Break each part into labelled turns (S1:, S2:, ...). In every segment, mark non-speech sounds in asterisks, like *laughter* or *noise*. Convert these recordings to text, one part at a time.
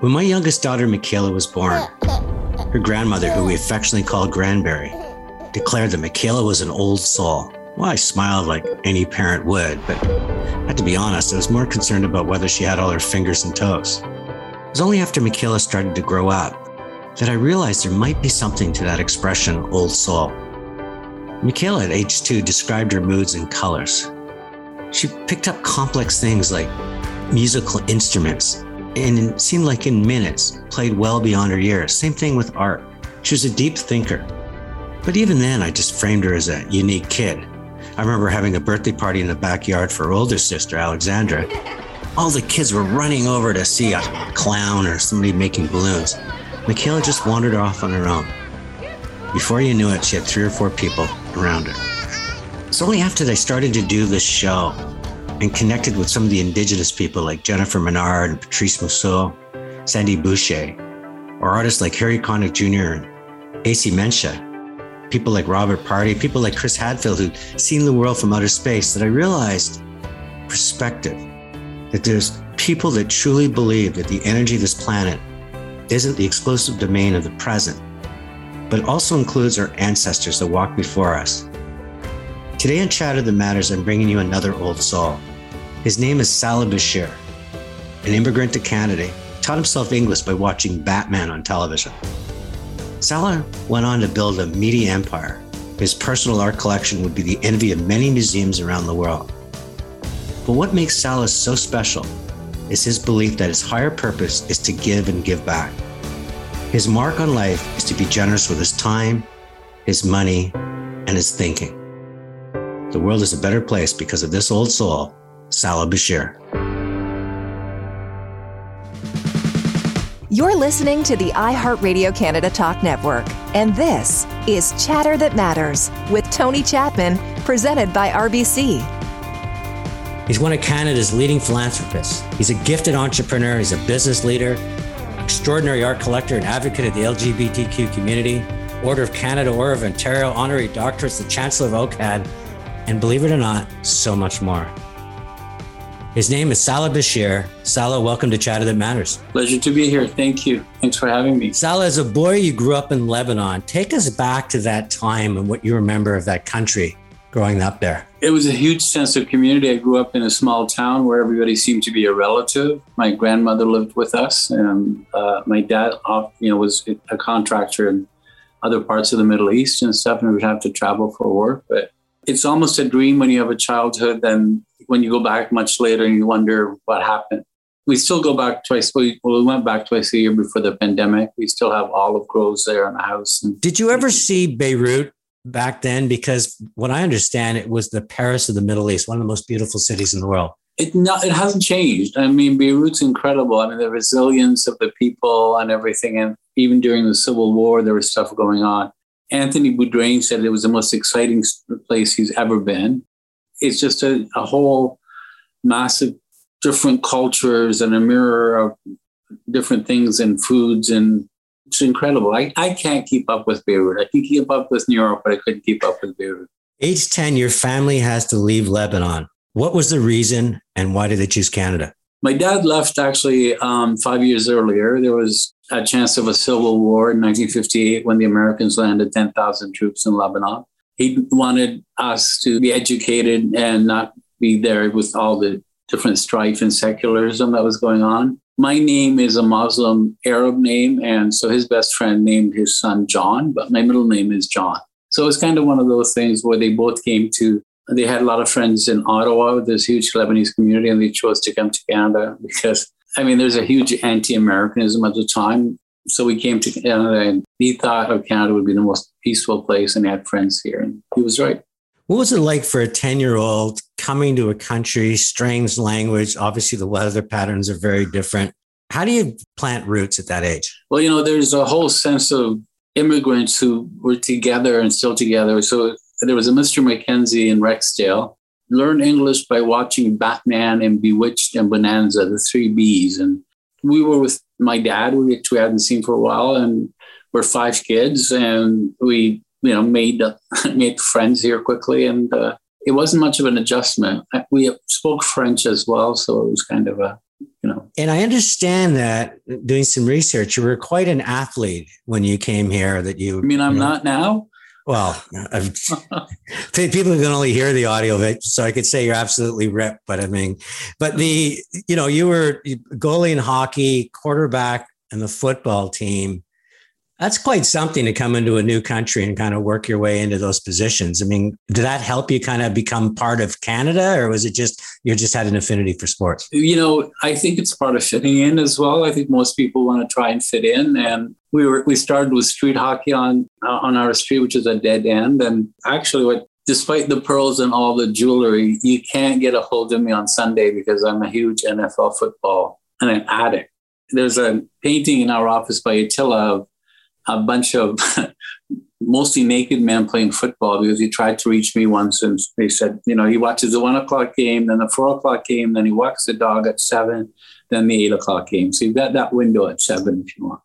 S1: When my youngest daughter, Michaela, was born, her grandmother, who we affectionately called Granberry, declared that Michaela was an old soul. Well, I smiled like any parent would, but I had to be honest, I was more concerned about whether she had all her fingers and toes. It was only after Michaela started to grow up that I realized there might be something to that expression, old soul. Michaela at age two described her moods in colors. She picked up complex things like musical instruments and it seemed like in minutes played well beyond her years. Same thing with art. She was a deep thinker. But even then, I just framed her as a unique kid. I remember having a birthday party in the backyard for her older sister, Alexandra, all the kids were running over to see a clown or somebody making balloons. Michaela just wandered off on her own. Before you knew it, she had three or four people around her. It's only after they started to do this show and connected with some of the indigenous people like Jennifer Menard and Patrice Mousseau, Sandy Boucher, or artists like Harry Connick Jr. and AC Mensah, people like Robert Party, people like Chris Hadfield who'd seen the world from outer space, that I realized perspective that there's people that truly believe that the energy of this planet isn't the exclusive domain of the present, but also includes our ancestors that walked before us. Today on Chatter That Matters, I'm bringing you another old soul. His name is Salah Bashir, an immigrant to Canada. Taught himself English by watching Batman on television. Salah went on to build a media empire. His personal art collection would be the envy of many museums around the world. But what makes Salah so special is his belief that his higher purpose is to give and give back. His mark on life is to be generous with his time, his money, and his thinking. The world is a better place because of this old soul, Salah Bashir.
S2: You're listening to the iHeartRadio Canada Talk Network, and this is Chatter That Matters with Tony Chapman, presented by RBC.
S1: He's one of Canada's leading philanthropists. He's a gifted entrepreneur, he's a business leader, extraordinary art collector, and advocate of the LGBTQ community, Order of Canada, Order of Ontario, honorary doctorate, the Chancellor of OCAD, and believe it or not, so much more. His name is Salah Bashir. Salah, welcome to Chatter That Matters.
S3: Pleasure to be here. Thank you. Thanks for having me.
S1: Salah, as a boy, you grew up in Lebanon. Take us back to that time and what you remember of that country growing up there?
S3: It was a huge sense of community. I grew up in a small town where everybody seemed to be a relative. My grandmother lived with us, and uh, my dad, you know, was a contractor in other parts of the Middle East and stuff, and we would have to travel for work. But it's almost a dream when you have a childhood. Then when you go back much later and you wonder what happened. We still go back twice. We, well, we went back twice a year before the pandemic. We still have olive groves there in the house. And
S1: Did you ever see Beirut back then? Because what I understand, it was the Paris of the Middle East, one of the most beautiful cities in the world.
S3: It not, it hasn't changed. I mean, Beirut's incredible. I mean, the resilience of the people and everything. And even during the Civil War, there was stuff going on. Anthony Bourdain said it was the most exciting place he's ever been. It's just a, a whole massive different cultures and a mirror of different things and foods and it's incredible. I, I can't keep up with Beirut. I can keep up with New York, but I couldn't keep up with Beirut.
S1: Age 10, your family has to leave Lebanon. What was the reason and why did they choose Canada?
S3: My dad left actually um, five years earlier. There was a chance of a civil war in 1958 when the Americans landed 10,000 troops in Lebanon. He wanted us to be educated and not be there with all the different strife and secularism that was going on my name is a Muslim Arab name. And so his best friend named his son John, but my middle name is John. So it's kind of one of those things where they both came to, they had a lot of friends in Ottawa, this huge Lebanese community, and they chose to come to Canada because, I mean, there's a huge anti Americanism at the time. So we came to Canada and he thought of Canada would be the most peaceful place and had friends here. And he was right.
S1: What was it like for a 10 year old coming to a country, strange language? Obviously, the weather patterns are very different. How do you plant roots at that age?
S3: Well, you know, there's a whole sense of immigrants who were together and still together. So there was a Mr. Mackenzie in Rexdale. Learned English by watching Batman and Bewitched and Bonanza, the three Bs. And we were with my dad, which we hadn't seen for a while, and we're five kids, and we you know made *laughs* made friends here quickly, and uh, it wasn't much of an adjustment. We spoke French as well, so it was kind of a you know.
S1: And I understand that doing some research, you were quite an athlete when you came here. That you,
S3: I mean, I'm
S1: you know,
S3: not now.
S1: Well, people can only hear the audio of it, so I could say you're absolutely ripped. But I mean, but the you know you were goalie in hockey, quarterback in the football team. That's quite something to come into a new country and kind of work your way into those positions. I mean, did that help you kind of become part of Canada, or was it just you just had an affinity for sports?
S3: You know, I think it's part of fitting in as well. I think most people want to try and fit in, and we were we started with street hockey on uh, on our street, which is a dead end, and actually, what despite the pearls and all the jewelry, you can't get a hold of me on Sunday because I'm a huge NFL football and an addict. There's a painting in our office by Attila of a bunch of *laughs* mostly naked men playing football because he tried to reach me once and they said, you know, he watches the one o'clock game, then the four o'clock game, then he walks the dog at seven, then the eight o'clock game. So you've got that window at seven if you want.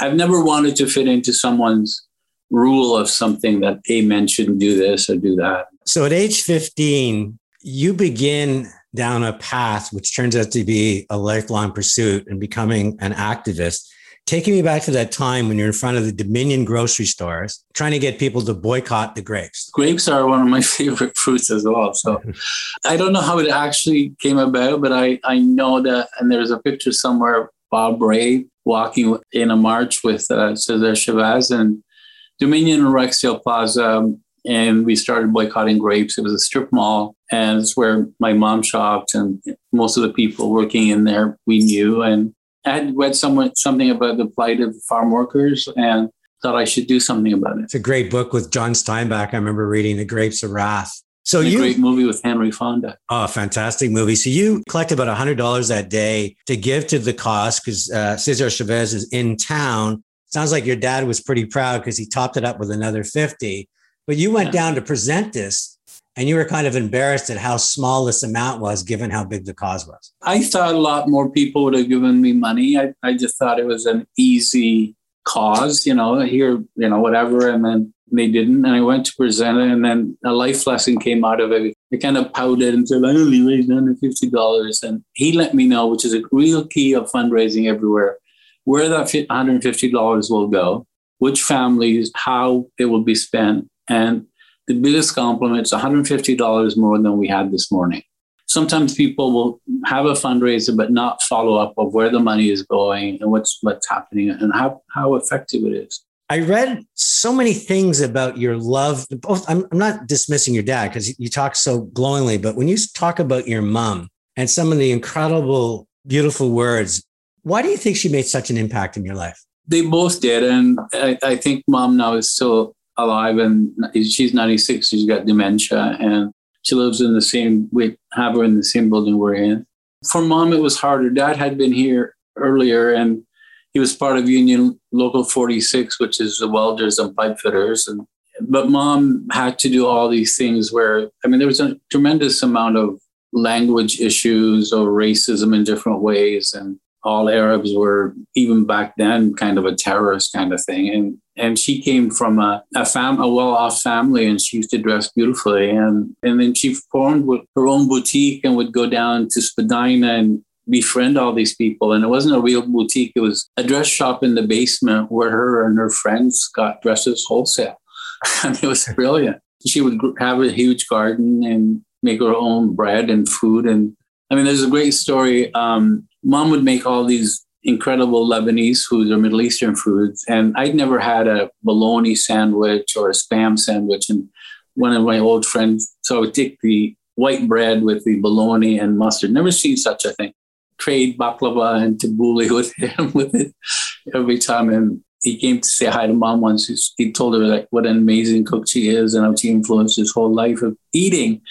S3: I've never wanted to fit into someone's rule of something that a men shouldn't do this or do that.
S1: So at age 15, you begin down a path which turns out to be a lifelong pursuit and becoming an activist taking me back to that time when you're in front of the Dominion grocery stores trying to get people to boycott the grapes.
S3: Grapes are one of my *laughs* favorite fruits as well. So *laughs* I don't know how it actually came about, but I, I know that, and there's a picture somewhere of Bob Rae walking in a march with uh, Cesar Chavez and Dominion and Rexdale Plaza. And we started boycotting grapes. It was a strip mall, and it's where my mom shopped, and most of the people working in there we knew. And I had read somewhere, something about the plight of farm workers and thought I should do something about it.
S1: It's a great book with John Steinbeck. I remember reading The Grapes of Wrath.
S3: So you great movie with Henry Fonda.
S1: Oh, fantastic movie! So you collect about hundred dollars that day to give to the cause because uh, Cesar Chavez is in town. Sounds like your dad was pretty proud because he topped it up with another fifty. But you went yeah. down to present this and you were kind of embarrassed at how small this amount was given how big the cause was.
S3: I thought a lot more people would have given me money. I, I just thought it was an easy cause, you know, here, you know, whatever. And then they didn't. And I went to present it, and then a life lesson came out of it. I kind of pouted and said, I only raised $150. And he let me know, which is a real key of fundraising everywhere, where that $150 will go, which families, how it will be spent. And the biggest compliment is $150 more than we had this morning. Sometimes people will have a fundraiser but not follow up of where the money is going and what's what's happening and how, how effective it is.
S1: I read so many things about your love. Both, I'm, I'm not dismissing your dad because you talk so glowingly, but when you talk about your mom and some of the incredible, beautiful words, why do you think she made such an impact in your life?
S3: They both did. And I, I think mom now is still alive and she's 96 she's got dementia and she lives in the same we have her in the same building we're in for mom it was harder dad had been here earlier and he was part of union local 46 which is the welders and pipe fitters and but mom had to do all these things where i mean there was a tremendous amount of language issues or racism in different ways and all Arabs were even back then kind of a terrorist kind of thing. And and she came from a, a fam a well-off family and she used to dress beautifully. And and then she formed her own boutique and would go down to Spadina and befriend all these people. And it wasn't a real boutique, it was a dress shop in the basement where her and her friends got dresses wholesale. *laughs* and it was brilliant. She would have a huge garden and make her own bread and food and I mean, there's a great story. Um, mom would make all these incredible Lebanese foods or Middle Eastern foods, and I'd never had a bologna sandwich or a spam sandwich. And one of my old friends, so I would take the white bread with the bologna and mustard. Never seen such a thing. Trade baklava and tabbouleh *laughs* with him with it every time. And he came to say hi to mom once. He told her like what an amazing cook she is and how she influenced his whole life of eating.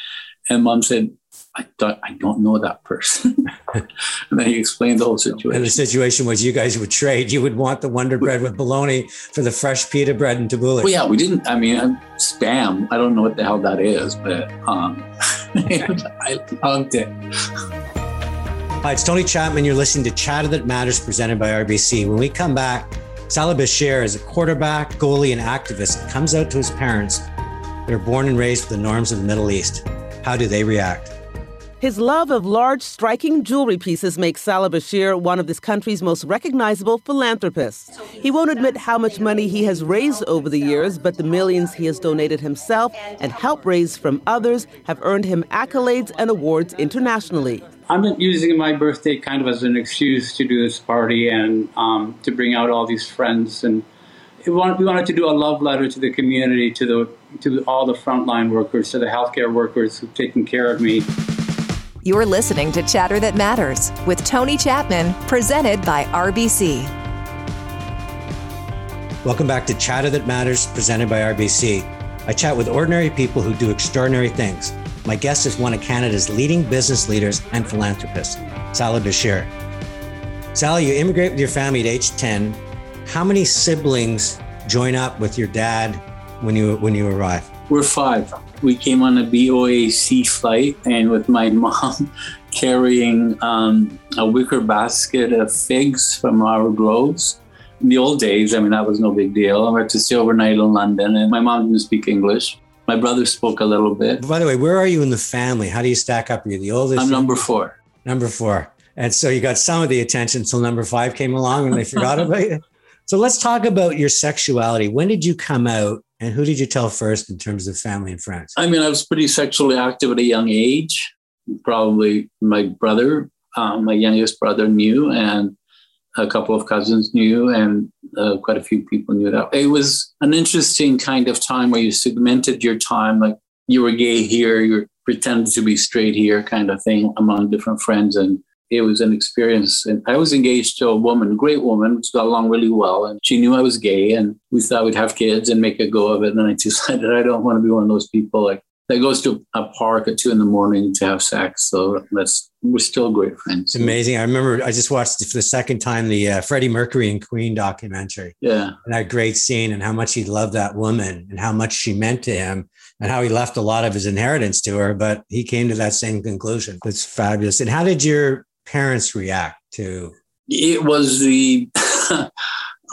S3: And mom said, I don't, I don't know that person. *laughs* and then he explained the whole situation.
S1: And the situation was you guys would trade. You would want the Wonder Bread with bologna for the fresh pita bread and tabbouleh.
S3: Well, yeah, we didn't. I mean, I'm spam. I don't know what the hell that is, but um, *laughs* I loved it.
S1: Hi, it's Tony Chapman. You're listening to Chatter That Matters presented by RBC. When we come back, Salah Bashir is a quarterback, goalie, and activist comes out to his parents. They're born and raised with the norms of the Middle East. How do they react?
S4: His love of large, striking jewelry pieces makes Salah Bashir one of this country's most recognizable philanthropists. He won't admit how much money he has raised over the years, but the millions he has donated himself and helped raise from others have earned him accolades and awards internationally.
S5: I'm using my birthday kind of as an excuse to do this party and um, to bring out all these friends and we wanted to do a love letter to the community, to the to all the frontline workers, to the healthcare workers who've taken care of me.
S2: You're listening to Chatter That Matters with Tony Chapman, presented by RBC.
S1: Welcome back to Chatter That Matters, presented by RBC. I chat with ordinary people who do extraordinary things. My guest is one of Canada's leading business leaders and philanthropists, Salah Bashir. Salah, you immigrate with your family at age 10. How many siblings join up with your dad when you when you arrive?
S3: We're five we came on a BOAC flight, and with my *laughs* mom carrying um, a wicker basket of figs from our groves. In the old days, I mean, that was no big deal. I had to stay overnight in London, and my mom didn't speak English. My brother spoke a little bit.
S1: By the way, where are you in the family? How do you stack up? You're the oldest?
S3: I'm number four.
S1: Number four. And so you got some of the attention until number five came along and they forgot about you. *laughs* So let's talk about your sexuality. When did you come out and who did you tell first in terms of family and friends?
S3: I mean, I was pretty sexually active at a young age. Probably my brother, um, my youngest brother, knew, and a couple of cousins knew, and uh, quite a few people knew that. It was an interesting kind of time where you segmented your time, like you were gay here, you pretended to be straight here, kind of thing, among different friends, and it was an experience. And I was engaged to a woman, a great woman, which got along really well. And she knew I was gay and we thought we'd have kids and make a go of it. And I *laughs* decided I don't want to be one of those people like that goes to a park at two in the morning to have sex. So that's we're still great friends.
S1: It's amazing. I remember I just watched for the second time the uh, Freddie Mercury and Queen documentary.
S3: Yeah,
S1: and that great scene and how much he loved that woman and how much she meant to him and how he left a lot of his inheritance to her. But he came to that same conclusion. It's fabulous. And how did your parents react to?
S3: It was the *laughs*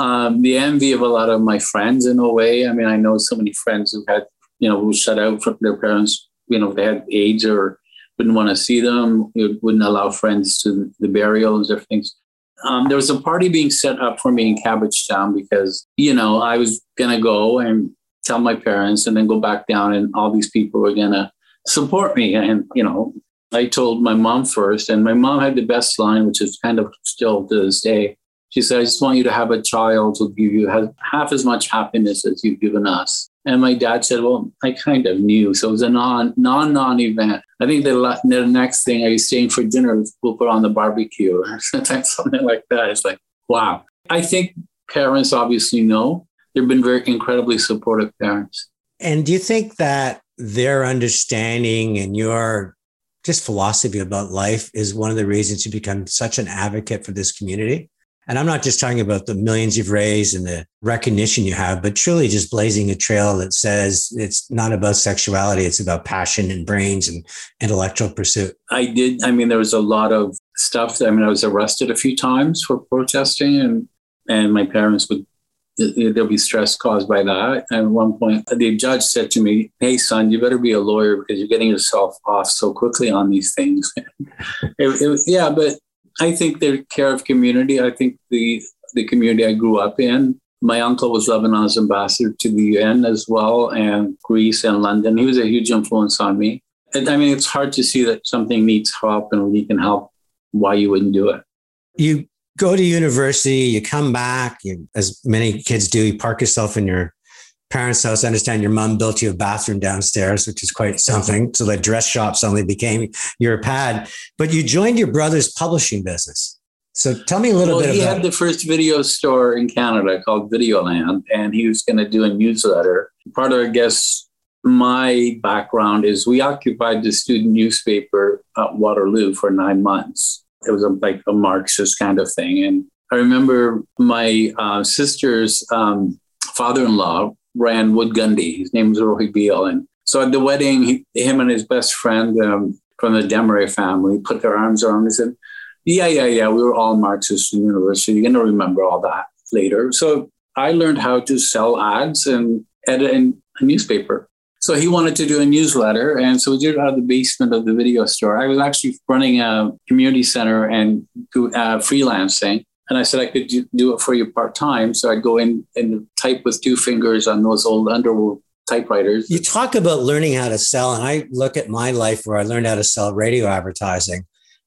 S3: um, the envy of a lot of my friends in a way. I mean, I know so many friends who had you know who shut out from their parents. You know, they had AIDS or wouldn't want to see them. It Wouldn't allow friends to the burials or things. Um, there was a party being set up for me in Cabbagetown because you know I was gonna go and tell my parents and then go back down, and all these people were gonna support me and you know I told my mom first, and my mom had the best line, which is kind of still to this day. She said, I just want you to have a child who'll give you half as much happiness as you've given us. And my dad said, Well, I kind of knew. So it was a non non non event. I think the, the next thing I was staying for dinner, we'll put on the barbecue or *laughs* something like that. It's like, wow. I think parents obviously know. They've been very incredibly supportive parents.
S1: And do you think that their understanding and your just philosophy about life is one of the reasons you become such an advocate for this community. And I'm not just talking about the millions you've raised and the recognition you have, but truly just blazing a trail that says it's not about sexuality, it's about passion and brains and intellectual pursuit.
S3: I did. I mean, there was a lot of stuff. I mean, I was arrested a few times for protesting, and and my parents would there'll be stress caused by that. And at one point, the judge said to me, Hey, son, you better be a lawyer because you're getting yourself off so quickly on these things. *laughs* it, it, yeah, but I think the care of community, I think the, the community I grew up in, my uncle was Lebanon's ambassador to the UN as well, and Greece and London. He was a huge influence on me. And I mean, it's hard to see that something needs help and we can help. Why you wouldn't do it?
S1: You go to university, you come back, you, as many kids do, you park yourself in your parents' house. I understand your mom built you a bathroom downstairs, which is quite something. So the dress shop suddenly became your pad. But you joined your brother's publishing business. So tell me a little
S3: well,
S1: bit
S3: he
S1: about
S3: had the first video store in Canada called Videoland, and he was going to do a newsletter. Part of, I guess, my background is we occupied the student newspaper at Waterloo for nine months. It was a, like a Marxist kind of thing. And I remember my uh, sister's um, father-in-law ran Wood Gundy. His name was Roy Beale. And so at the wedding, he, him and his best friend um, from the Desmarais family put their arms around and said, yeah, yeah, yeah, we were all Marxists in university. You're going to remember all that later. So I learned how to sell ads and edit in a newspaper. So he wanted to do a newsletter. And so we did it out of the basement of the video store. I was actually running a community center and uh, freelancing. And I said I could do it for you part time. So I'd go in and type with two fingers on those old Underwood typewriters.
S1: You talk about learning how to sell. And I look at my life where I learned how to sell radio advertising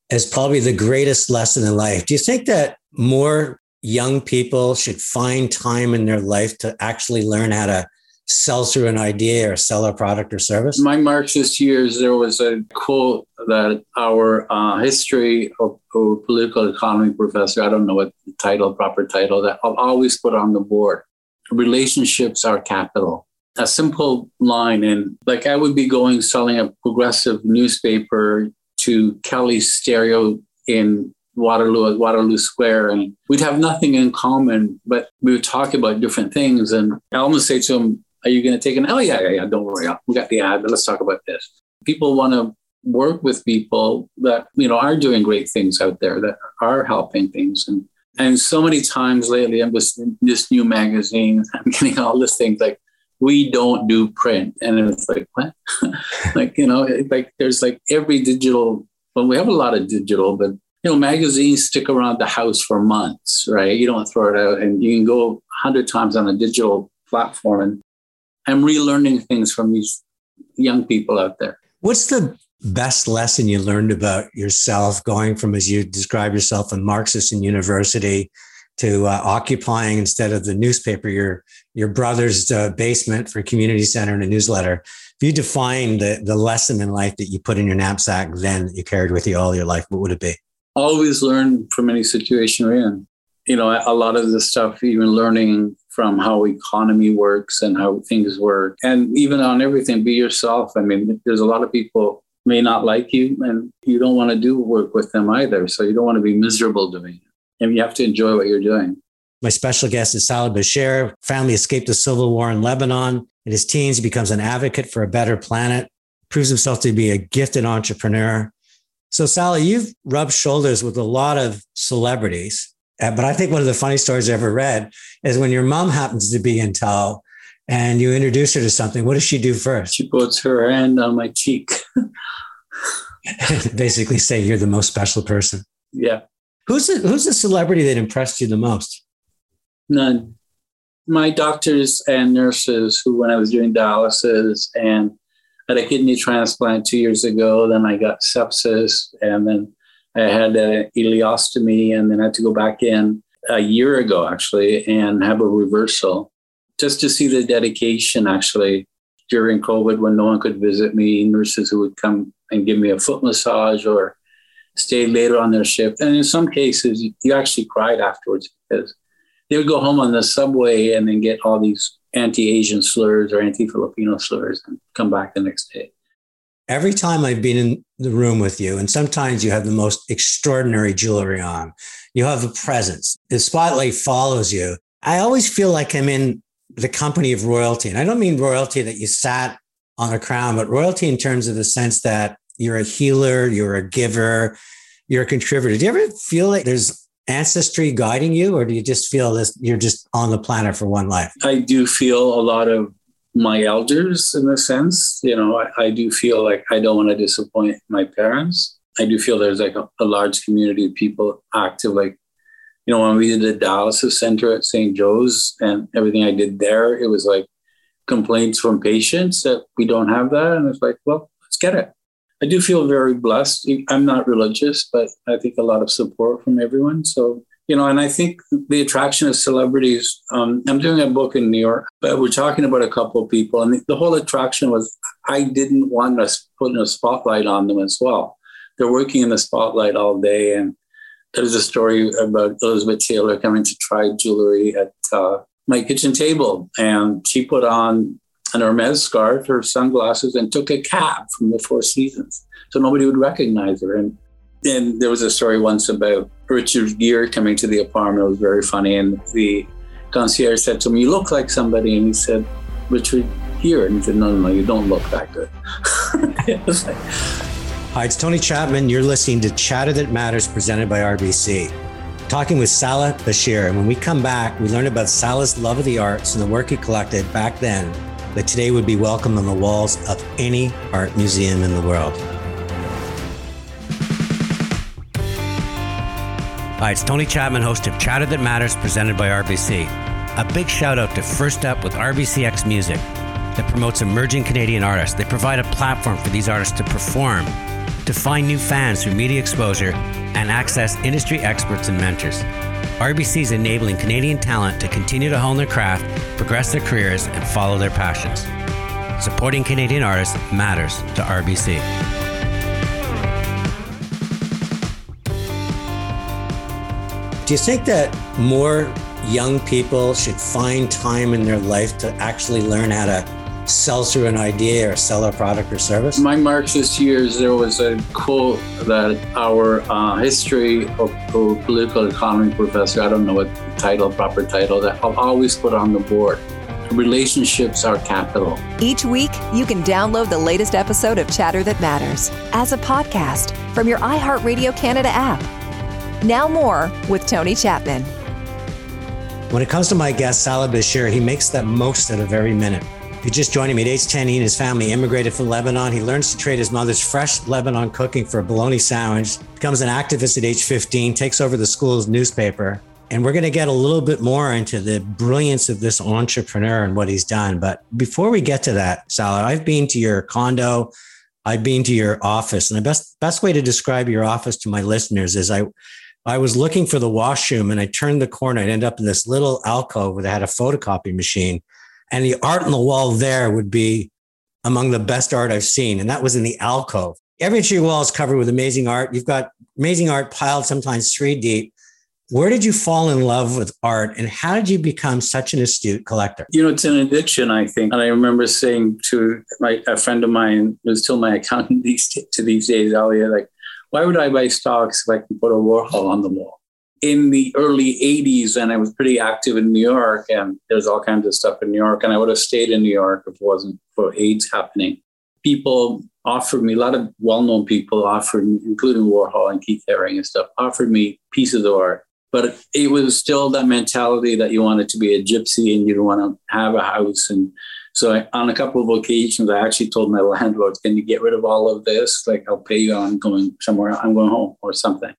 S1: as probably the greatest lesson in life. Do you think that more young people should find time in their life to actually learn how to sell through an idea or sell a product or service?
S3: My Marxist years, there was a quote that our uh, history of, of, political economy professor, I don't know what the title, proper title, that I'll always put on the board. Relationships are capital. A simple line, and like I would be going selling a progressive newspaper to Kelly Stereo in Waterloo Waterloo Square, and we'd have nothing in common, but we would talk about different things. And I almost say to him, are you going to take an? Oh yeah, yeah, yeah. Don't worry, we got the ad. But let's talk about this. People want to work with people that you know are doing great things out there that are helping things and and so many times lately i'm just this new magazine *laughs* i'm getting all this things like we don't do print and it's like what *laughs* like you know like there's like every digital well we have a lot of digital but you know magazines stick around the house for months right you don't throw it out and you can go 100 times on a digital platform and I'm relearning things from these young people out there.
S1: What's the best lesson you learned about yourself going from, as you describe yourself, a Marxist in university to uh, occupying instead of the newspaper, your your brother's uh, basement for community center and a newsletter? If you define the, the lesson in life that you put in your knapsack then that you carried with you all your life, what would it be?
S3: Always learn from any situation we're in. You know, a lot of the stuff, even learning from how economy works and how things work and even on everything be yourself i mean there's a lot of people may not like you and you don't want to do work with them either so you don't want to be miserable doing it and you have to enjoy what you're doing
S1: my special guest is Salah Bashir. Family escaped the civil war in Lebanon. In his teens, he becomes an advocate for a better planet, proves himself to be a gifted entrepreneur. So, Salah, you've rubbed shoulders with a lot of celebrities. Uh, but I think one of the funny stories I ever read is when your mom happens to be in tow and you introduce her to something, what does she do first?
S3: She puts her hand on my cheek. *laughs*
S1: Basically, say you're the most special person.
S3: Yeah.
S1: Who's the, who's the celebrity that impressed you the most?
S3: None. My doctors and nurses, who when I was doing dialysis and had a kidney transplant two years ago, then I got sepsis, and then I had a ileostomy and then I had to go back in a year ago, actually, and have a reversal just to see the dedication, actually, during COVID when no one could visit me, nurses who would come and give me a foot massage or stay later on their shift. And in some cases, you actually cried afterwards because they would go home on the subway and then get all these anti Asian slurs or anti Filipino slurs and come back the next day
S1: every time I've been in the room with you, and sometimes you have the most extraordinary jewelry on, you have a presence, the spotlight follows you. I always feel like I'm in the company of royalty. And I don't mean royalty that you sat on a crown, but royalty in terms of the sense that you're a healer, you're a giver, you're a contributor. Do you ever feel like there's ancestry guiding you, or do you just feel this you're just on the planet for one life?
S3: I do feel a lot of my elders in a sense. You know, I, I do feel like I don't want to disappoint my parents. I do feel there's like a, a, large community of people active. Like, you know, when we did the dialysis center at St. Joe's and everything I did there, it was like complaints from patients that we don't have that. And it's like, well, let's get it. I do feel very blessed. I'm not religious, but I think a lot of support from everyone. So you know, and I think the attraction of celebrities. Um, I'm doing a book in New York, but we're talking about a couple of people, and the, whole attraction was I didn't want to put a spotlight on them as well. They're working in the spotlight all day, and there's a story about Elizabeth Taylor coming to try jewelry at uh, my kitchen table, and she put on an Hermes scarf, her sunglasses, and took a cab from the Four Seasons, so nobody would recognize her. And and there was a story once about Richard Gere coming to the apartment. It was very funny. And the concierge said to him, You look like somebody. And he said, Richard Gere. And he said, No, no, no, you don't look that good. *laughs*
S1: Hi, it's Tony Chapman. You're listening to Chatter That Matters presented by RBC. Talking with Salah Bashir. And when we come back, we learn about Salah's love of the arts and the work he collected back then that today would be welcome on the walls of any art museum in the world. Hi, it's Tony Chapman, host of Chatter That Matters, presented by RBC. A big shout out to First Up with RBCX Music that promotes emerging Canadian artists. They provide a platform for these artists to perform, to find new fans through media exposure, and access industry experts and mentors. RBC is enabling Canadian talent to continue to hone their craft, progress their careers, and follow their passions. Supporting Canadian artists matters to RBC. Do you think that more young people should find time in their life to actually learn how to sell through an idea or sell a product or service?
S3: My Marxist years, there was a quote that our uh, history of, of political economy professor, I don't know what title, proper title, that I'll always put on the board. Relationships are capital.
S2: Each week, you can download the latest episode of Chatter That Matters as a podcast from your iHeartRadio Canada app. Now, more with Tony Chapman.
S1: When it comes to my guest, Salah Bashir, he makes the most of every minute. If you're just joining me at age 10, he and his family immigrated from Lebanon. He learns to trade his mother's fresh Lebanon cooking for a bologna sandwich, becomes an activist at age 15, takes over the school's newspaper. And we're going to get a little bit more into the brilliance of this entrepreneur and what he's done. But before we get to that, Salah, I've been to your condo, I've been to your office, and the best best way to describe your office to my listeners is I I was looking for the washroom and I turned the corner. I ended up in this little alcove that had a photocopy machine and the art on the wall there would be among the best art I've seen. And that was in the alcove. Every inch of your wall is covered with amazing art. You've got amazing art piled sometimes three deep. Where did you fall in love with art and how did you become such an astute collector?
S3: You know, it's an addiction, I think. And I remember saying to my, a friend of mine who's still my *laughs* accountant these, to these days, Elliot, like, why would I buy stocks if I can put a Warhol on the wall? in the early 80s and I was pretty active in New York and there's all kinds of stuff in New York and I would have stayed in New York if it wasn't for AIDS happening. People offered me, a lot of well-known people offered, including Warhol and Keith Haring and stuff, offered me pieces of art. But it was still that mentality that you wanted to be a gypsy and you want to have a house. And so I, on a couple of occasions, I actually told my landlord, can you get rid of all of this? Like I'll pay you on going somewhere, I'm going home or something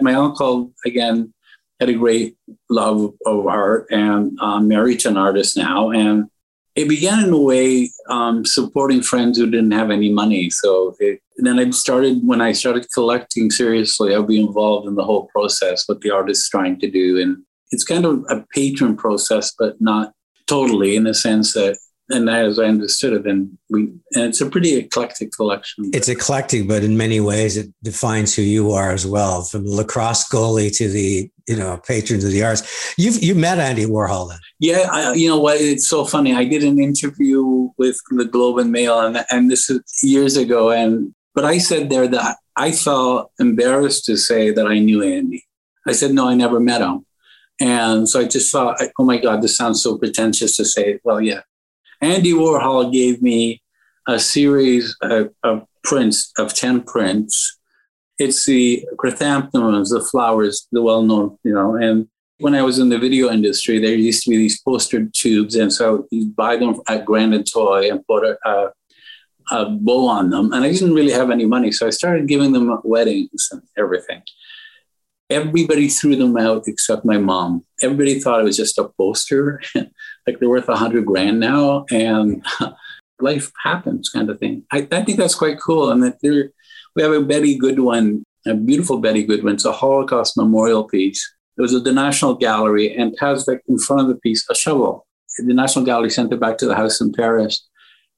S3: my uncle again had a great love of art and um, married to an artist now and it began in a way um, supporting friends who didn't have any money so it, then i started when i started collecting seriously i'll be involved in the whole process what the artist's trying to do and it's kind of a patron process but not totally in the sense that and as I understood it, and we and it's a pretty eclectic collection.
S1: It's eclectic, but in many ways, it defines who you are as well. From the lacrosse goalie to the you know patrons of the arts. You've you met Andy Warhol then?
S3: Yeah, I, you know what? It's so funny. I did an interview with the Globe and Mail, and and this is years ago, and but I said there that I felt embarrassed to say that I knew Andy. I said no, I never met him. And so I just thought, oh my God, this sounds so pretentious to say. Well, yeah, Andy Warhol gave me a series of, of prints, of 10 prints. It's the chrysanthemums, the flowers, the well known, you know. And when I was in the video industry, there used to be these poster tubes. And so you buy them at Grand and Toy and put a, a, a bow on them. And I didn't really have any money. So I started giving them weddings and everything. Everybody threw them out except my mom. Everybody thought it was just a poster. *laughs* like they're worth a hundred grand now, and *laughs* life happens, kind of thing. I, I think that's quite cool, and that there we have a Betty Goodwin, a beautiful Betty Goodwin. It's a Holocaust memorial piece. It was at the National Gallery, and has in front of the piece a shovel. The National Gallery sent it back to the house in Paris,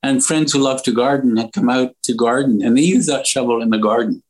S3: and friends who love to garden had come out to garden, and they used that shovel in the garden.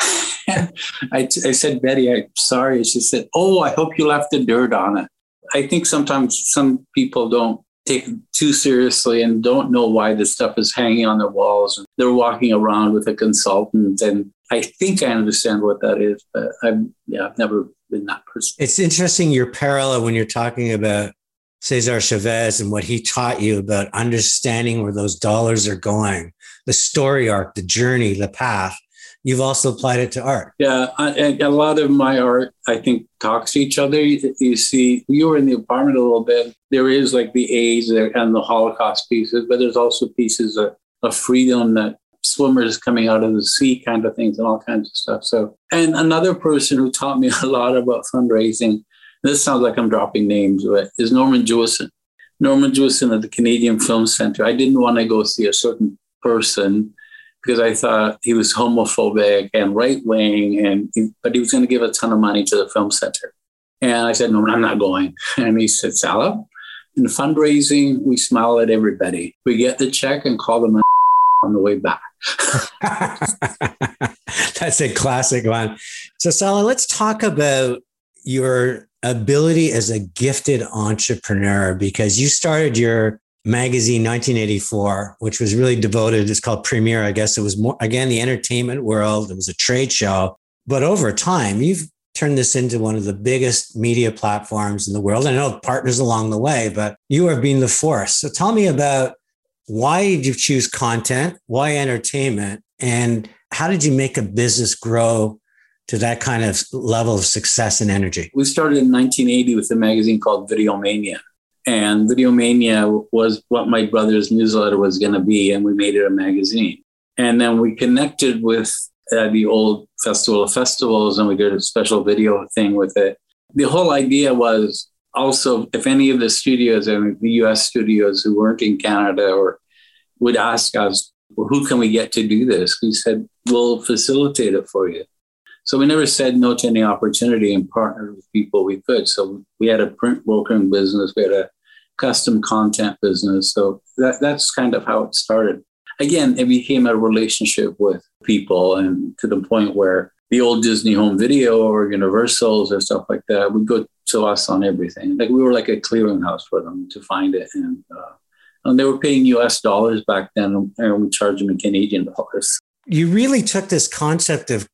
S3: *laughs* I, I said, Betty, I'm sorry. She said, Oh, I hope you left the dirt on it. I think sometimes some people don't take too seriously and don't know why this stuff is hanging on the walls. They're walking around with a consultant, and I think I understand what that is, but I've yeah, I've never been that person.
S1: It's interesting your parallel when you're talking about Cesar Chavez and what he taught you about understanding where those dollars are going, the story arc, the journey, the path. You've also applied it to art.
S3: Yeah, and a lot of my art, I think, talks to each other. You, see, you were in the apartment a little bit. There is like the AIDS and the Holocaust pieces, but there's also pieces of, of freedom that swimmers coming out of the sea kind of things and all kinds of stuff. So, and another person who taught me *laughs* a lot about fundraising, this sounds like I'm dropping names, but is Norman Jewison. Norman Jewison at the Canadian Film Center. I didn't want to go see a certain person because I thought he was homophobic and right wing, and he, but he was going to give a ton of money to the film center. And I said, no, I'm not going. And he said, Salah, in fundraising, we smile at everybody. We get the check and call them *laughs* on the way back. *laughs*
S1: That's a classic one. So, Salah, let's talk about your ability as a gifted entrepreneur because you started your magazine 1984 which was really devoted it's called premiere i guess. It was more again the entertainment world. It was a trade show. But over time you've turned this into one of the biggest media platforms in the world. I know partners along the way but you have been the force. So tell me about why did you choose content? Why entertainment? And how did you make a business grow to that kind of level of success and energy?
S3: We started in 1980 with a magazine called video mania and Video Mania was what my brother's newsletter was going to be, and we made it a magazine. And then we connected with uh, the old Festival of Festivals, and we did a special video thing with it. The whole idea was also if any of the studios, I mean, the US studios who weren't in Canada or would ask us, well, who can we get to do this? We said, we'll facilitate it for you. So we never said no to any opportunity and partnered with people we could. So we had a print brokering business, we had a custom content business. So that, that's kind of how it started. Again, it became a relationship with people and to the point where the old Disney home video or Universals or stuff like that would go to us on everything. Like we were like a clearinghouse for them to find it. And, uh, and they were paying US dollars back then and we charged them in Canadian dollars.
S1: You really took this concept of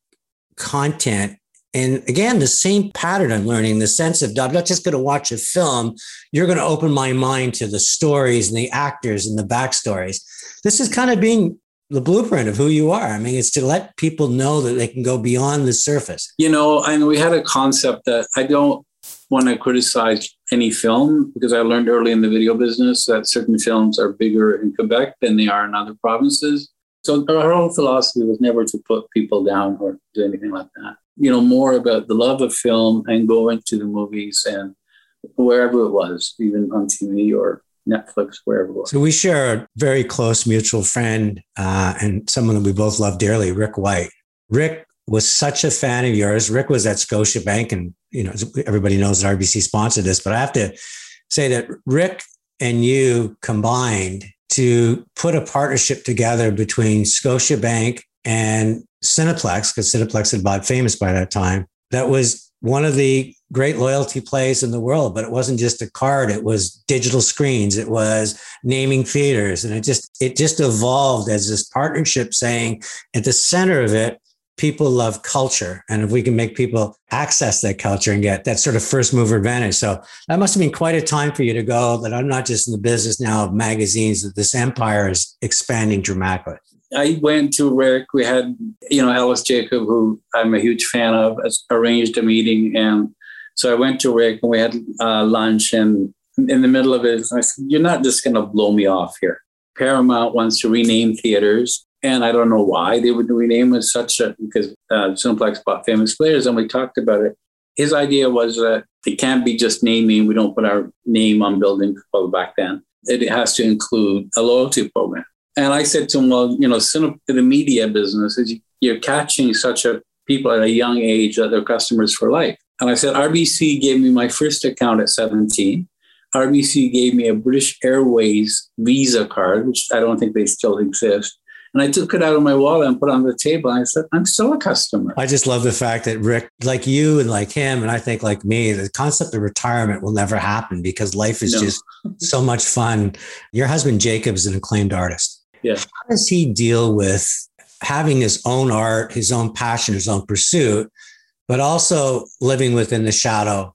S1: content and again, the same pattern I'm learning, the sense of I'm not just going to watch a film, you're going to open my mind to the stories and the actors and the backstories. This is kind of being the blueprint of who you are. I mean, it's to let people know that they can go beyond the surface.
S3: You know, and we had a concept that I don't want to criticize any film because I learned early in the video business that certain films are bigger in Quebec than they are in other provinces. So our whole philosophy was never to put people down or do anything like that you know, more about the love of film and going to the movies and wherever it was, even on TV or Netflix, wherever it was.
S1: So we share a very close mutual friend uh, and someone that we both love dearly, Rick White. Rick was such a fan of yours. Rick was at Scotiabank, and you know everybody knows that RBC sponsored this, but I have to say that Rick and you combined to put a partnership together between Scotiabank and Cineplex, because Cineplex had bought Famous by that time, that was one of the great loyalty plays in the world. But it wasn't just a card; it was digital screens, it was naming theaters, and it just it just evolved as this partnership, saying at the center of it. People love culture. And if we can make people access that culture and get that sort of first mover advantage. So that must have been quite a time for you to go that I'm not just in the business now of magazines, that this empire is expanding dramatically.
S3: I went to Rick. We had, you know, Alice Jacob, who I'm a huge fan of, arranged a meeting. And so I went to Rick and we had uh, lunch. And in the middle of it, I said, You're not just going to blow me off here. Paramount wants to rename theaters. And I don't know why they would rename it such a, because uh, bought famous players and we talked about it. His idea was that it can't be just naming. We don't put our name on building well, back then. It has to include a loyalty program. And I said to him, well, you know, in the media business is you're catching such a people at a young age that they're customers for life. And I said, RBC gave me my first account at 17. RBC gave me a British Airways Visa card, which I don't think they still exist. And I took it out of my wallet and put it on the table. And I said, I'm still a customer.
S1: I just love the fact that Rick, like you and like him, and I think like me, the concept of retirement will never happen because life is no. just so much fun. Your husband, Jacob, is an acclaimed artist.
S3: Yeah.
S1: How does he deal with having his own art, his own passion, his own pursuit, but also living within the shadow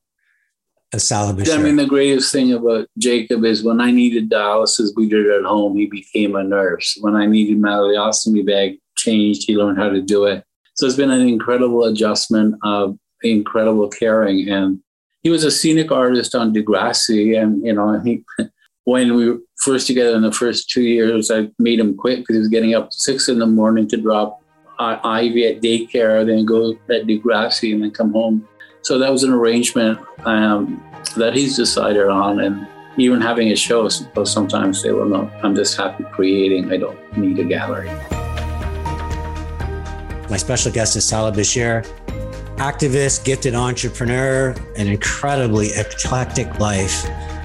S1: of Salah
S3: I mean, the greatest thing about Jacob is when I needed dialysis, we did it at home. He became a nurse. When I needed my ostomy bag changed, he learned how to do it. So it's been an incredible adjustment of incredible caring. And he was a scenic artist on Degrassi. And, you know, he, *laughs* when we were first together in the first two years, I made him quit because he was getting up six in the morning to drop Ivy at daycare, then go at Degrassi and then come home. So that was an arrangement um, that he's decided on. And even having a show, sometimes they will no, I'm just happy creating. I don't need a gallery.
S1: My special guest is Salah Bashir, activist, gifted entrepreneur, an incredibly eclectic life.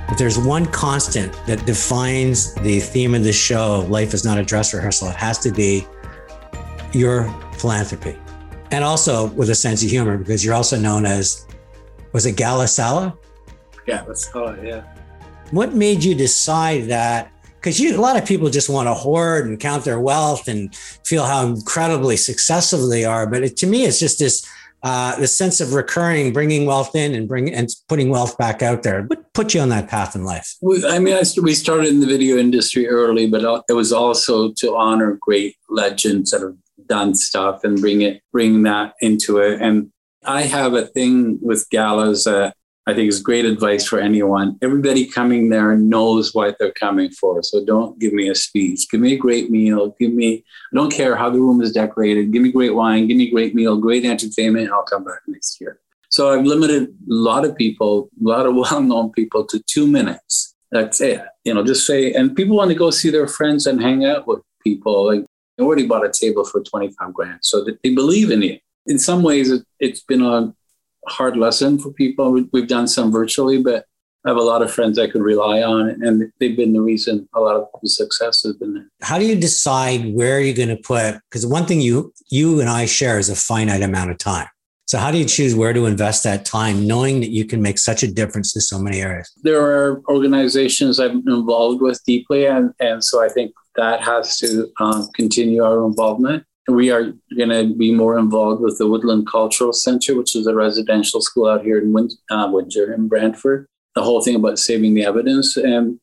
S1: If there's one constant that defines the theme of the show, life is not a dress rehearsal, it has to be your philanthropy. And also with a sense of humor, because you're also known as, was it Gala Salah?
S3: Yeah, that's Salah, yeah.
S1: What made you decide that? Because a lot of people just want to hoard and count their wealth and feel how incredibly successful they are. But it, to me, it's just this uh, the sense of recurring, bringing wealth in and bring and putting wealth back out there. What put you on that path in life?
S3: I mean, I, we started in the video industry early, but it was also to honor great legends that have done stuff and bring it, bring that into it. And I have a thing with galas I think is great advice for anyone. Everybody coming there knows what they're coming for. So don't give me a speech. Give me a great meal. Give me, I don't care how the room is decorated. Give me great wine. Give me great meal, great entertainment. I'll come back next year. So I've limited a lot of people, a lot of *laughs* well known people to two minutes. That's it. You know, just say, and people want to go see their friends and hang out with people. Like, I already bought a table for 25 grand. So that they believe in you. In some ways, it, it's been a hard lesson for people. We've done some virtually, but I have a lot of friends I could rely on, and they've been the reason a lot of the success has been there.
S1: How do you decide where you're going to put? Because one thing you you and I share is a finite amount of time. So how do you choose where to invest that time, knowing that you can make such a difference in so many areas?
S3: There are organizations I'm involved with deeply, and and so I think that has to um, continue our involvement. We are going to be more involved with the Woodland Cultural Center, which is a residential school out here in Win- uh, Windsor in Brantford. The whole thing about saving the evidence and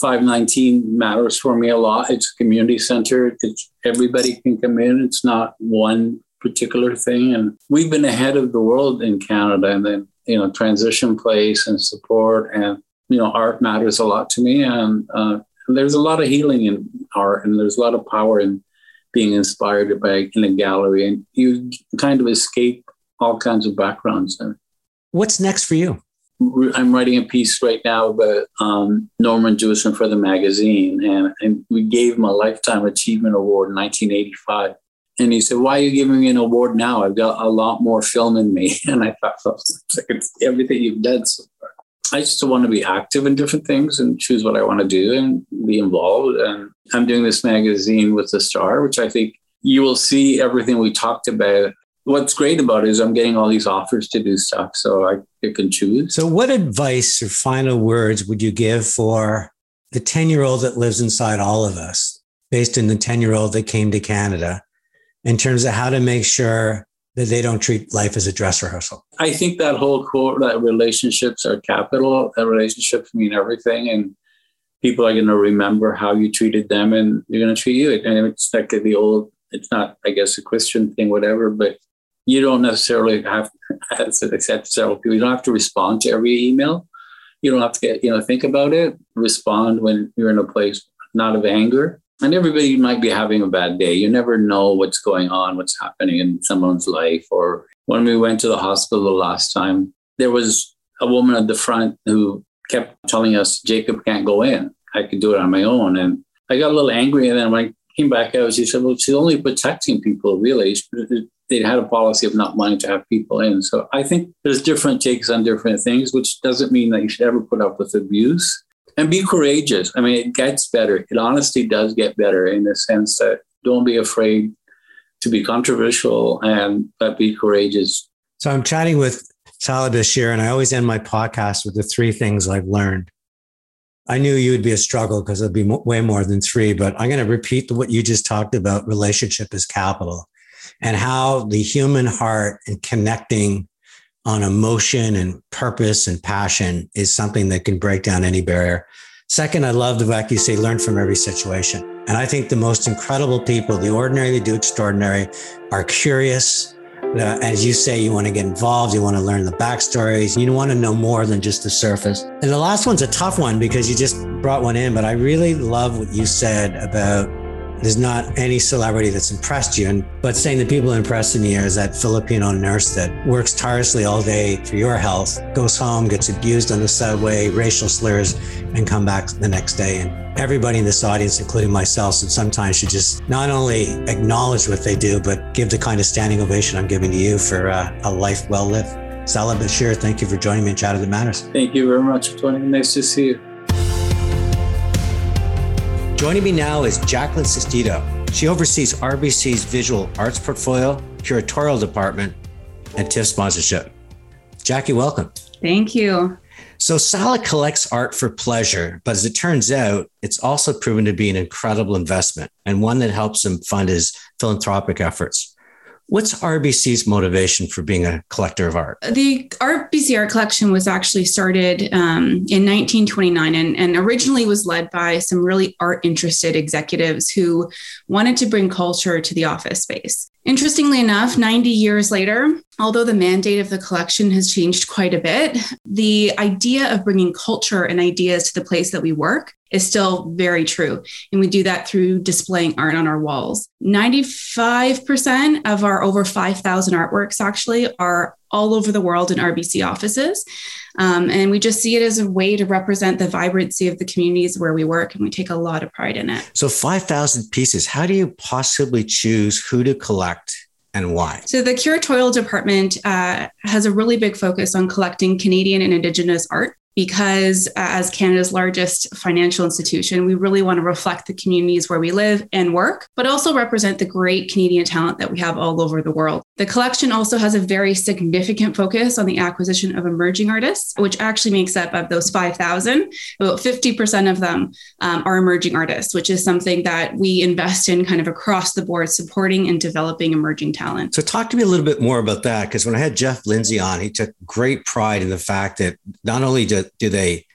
S3: 519 matters for me a lot. It's a community center. It's everybody can come in. It's not one particular thing. And we've been ahead of the world in Canada and then, you know, transition place and support and, you know, art matters a lot to me. And uh, there's a lot of healing in art and there's a lot of power in being inspired by in a gallery and you kind of escape all kinds of backgrounds there.
S1: What's next for you?
S3: I'm writing a piece right now about um, Norman Jewison for the magazine, and, and we gave him a Lifetime Achievement Award in 1985. And he said, Why are you giving me an award now? I've got a lot more film in me. *laughs* And I thought, well, it's like it's everything you've done so far. I just want to be active in different things and choose what I want to do and be involved. And I'm doing this magazine with the Star, which I think you will see everything we talked about. What's great about it is I'm getting all these offers to do stuff, so I can choose.
S1: So, what advice or final words would you give for the 10 year old that lives inside all of us, based on the 10 year old that came to Canada, in terms of how to make sure that they don't treat life as a dress rehearsal?
S3: I think that whole quote that relationships are capital, that relationships mean everything. And people are going to remember how you treated them and they're going to treat you. And it's like the old, it's not, I guess, a Christian thing, whatever, but you don't necessarily have, *laughs* as to several people, you don't have to respond to every email. You don't have to get, you know, think about it, respond when you're in a place not of anger and everybody might be having a bad day. You never know what's going on, what's happening in someone's life. Or when we went to the hospital last time, there was a woman at the front who kept telling us, Jacob can't go in. I can do it on my own. And I got a little angry. And then when I came back out, she said, Well, she's only protecting people, really. They had a policy of not wanting to have people in. So I think there's different takes on different things, which doesn't mean that you should ever put up with abuse and be courageous. I mean, it gets better. It honestly does get better in the sense that don't be afraid to be controversial and but be courageous.
S1: So I'm chatting with Salah Bashir, and I always end my podcast with the three things I've learned. I knew you would be a struggle because it'd be way more than three, but I'm going to repeat what you just talked about relationship is capital and how the human heart and connecting on emotion and purpose and passion is something that can break down any barrier. Second, I love the fact you say learn from every situation. And I think the most incredible people, the ordinary that do extraordinary, are curious, Uh, as you say, you want to get involved, you want to learn the backstories, you want to know more than just the surface. And the last one's a tough one because you just brought one in, but I really love what you said about there's not any celebrity that's impressed you. And, but saying the people impressing you is that Filipino nurse that works tirelessly all day for your health, goes home, gets abused on the subway, racial slurs, and come back the next day. And everybody in this audience, including myself, and sometimes should just not only acknowledge what they do, but give the kind of standing ovation I'm giving to you for uh, a life well lived. Salah Bashir, thank you for joining me in Chatter That Matters.
S3: Thank you very much, Tony. Nice to see you.
S1: Joining me now is Jacqueline Sestito. She oversees RBC's visual arts portfolio, curatorial department, and TIFF sponsorship. Jackie, welcome.
S6: Thank you.
S1: So Salah collects art for pleasure, but as it turns out, it's also proven to be an incredible investment and one that helps him fund his philanthropic efforts. What's RBC's motivation for being a collector of art?
S6: The RBC Art Collection was actually started um, in 1929 and, and originally was led by some really art interested executives who wanted to bring culture to the office space. Interestingly enough, 90 years later, although the mandate of the collection has changed quite a bit, the idea of bringing culture and ideas to the place that we work is still very true. And we do that through displaying art on our walls. 95% of our over 5,000 artworks actually are all over the world in RBC offices. Um, and we just see it as a way to represent the vibrancy of the communities where we work. And we take a lot of pride in it.
S1: So, 5,000 pieces. How do you possibly choose who to collect? and why?
S6: So, the curatorial department uh, has a really big focus on collecting Canadian and Indigenous art because uh, as Canada's largest financial institution, we really want to reflect the communities where we live and work, but also represent the great Canadian talent that we have all over the world. The collection also has a very significant focus on the acquisition of emerging artists, which actually makes up of those 5,000, about 50% of them um, are emerging artists, which is something that we invest in kind of across the board, supporting and developing emerging talent.
S1: So, talk to me a little bit more about that, because when I had Jeff Lindsay on, he took great pride in the fact that not only do they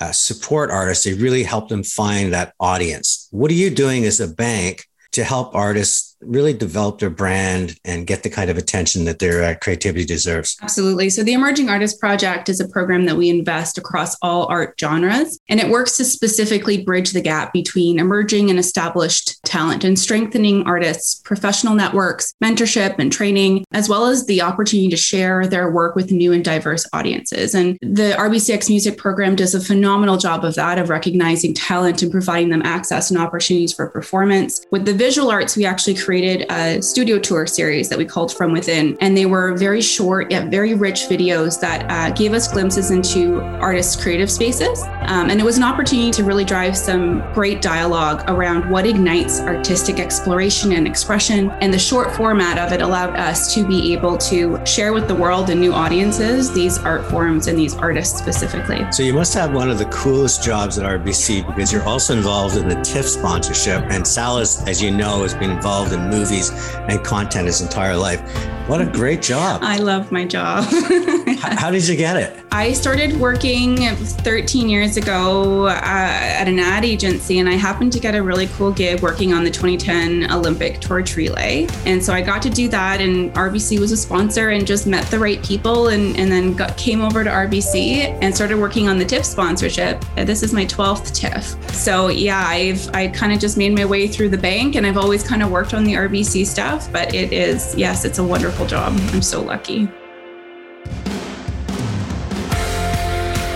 S1: uh, support artists? They really help them find that audience. What are you doing as a bank to help artists really develop their brand and get the kind of attention that their uh, creativity deserves.
S6: Absolutely. So, the Emerging Artist Project is a program that we invest across all art genres, and it works to specifically bridge the gap between emerging and established talent and strengthening artists' professional networks, mentorship, and training, as well as the opportunity to share their work with new and diverse audiences. And the RBCX Music Program does a phenomenal job of that, of recognizing talent and providing them access and opportunities for performance. With the visual arts, we actually create created a studio tour series that we called From Within. And they were very short, yet very rich videos that uh, gave us glimpses into artists' creative spaces. Um, and it was an opportunity to really drive some great dialogue around what ignites artistic exploration and expression. And the short format of it allowed us to be able to share with the world and new audiences these art forms and these artists specifically.
S1: So you must have one of the coolest jobs at RBC because you're also involved in the TIFF sponsorship. And Salas, as you know, has been involved in movies and content his entire life. What a great job.
S6: I love my job. *laughs*
S1: How did you get it?
S6: I started working 13 years ago uh, at an ad agency, and I happened to get a really cool gig working on the 2010 Olympic torch relay. And so I got to do that, and RBC was a sponsor and just met the right people, and, and then got, came over to RBC and started working on the TIFF sponsorship. This is my 12th TIFF. So yeah, I've I kind of just made my way through the bank, and I've always kind of worked on the RBC stuff, but it is, yes, it's a wonderful job. I'm so lucky.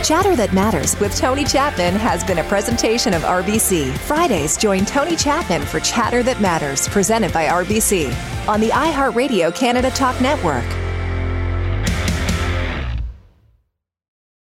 S2: Chatter That Matters with Tony Chapman has been a presentation of RBC. Fridays, join Tony Chapman for Chatter That Matters, presented by RBC on the iHeartRadio Canada Talk Network.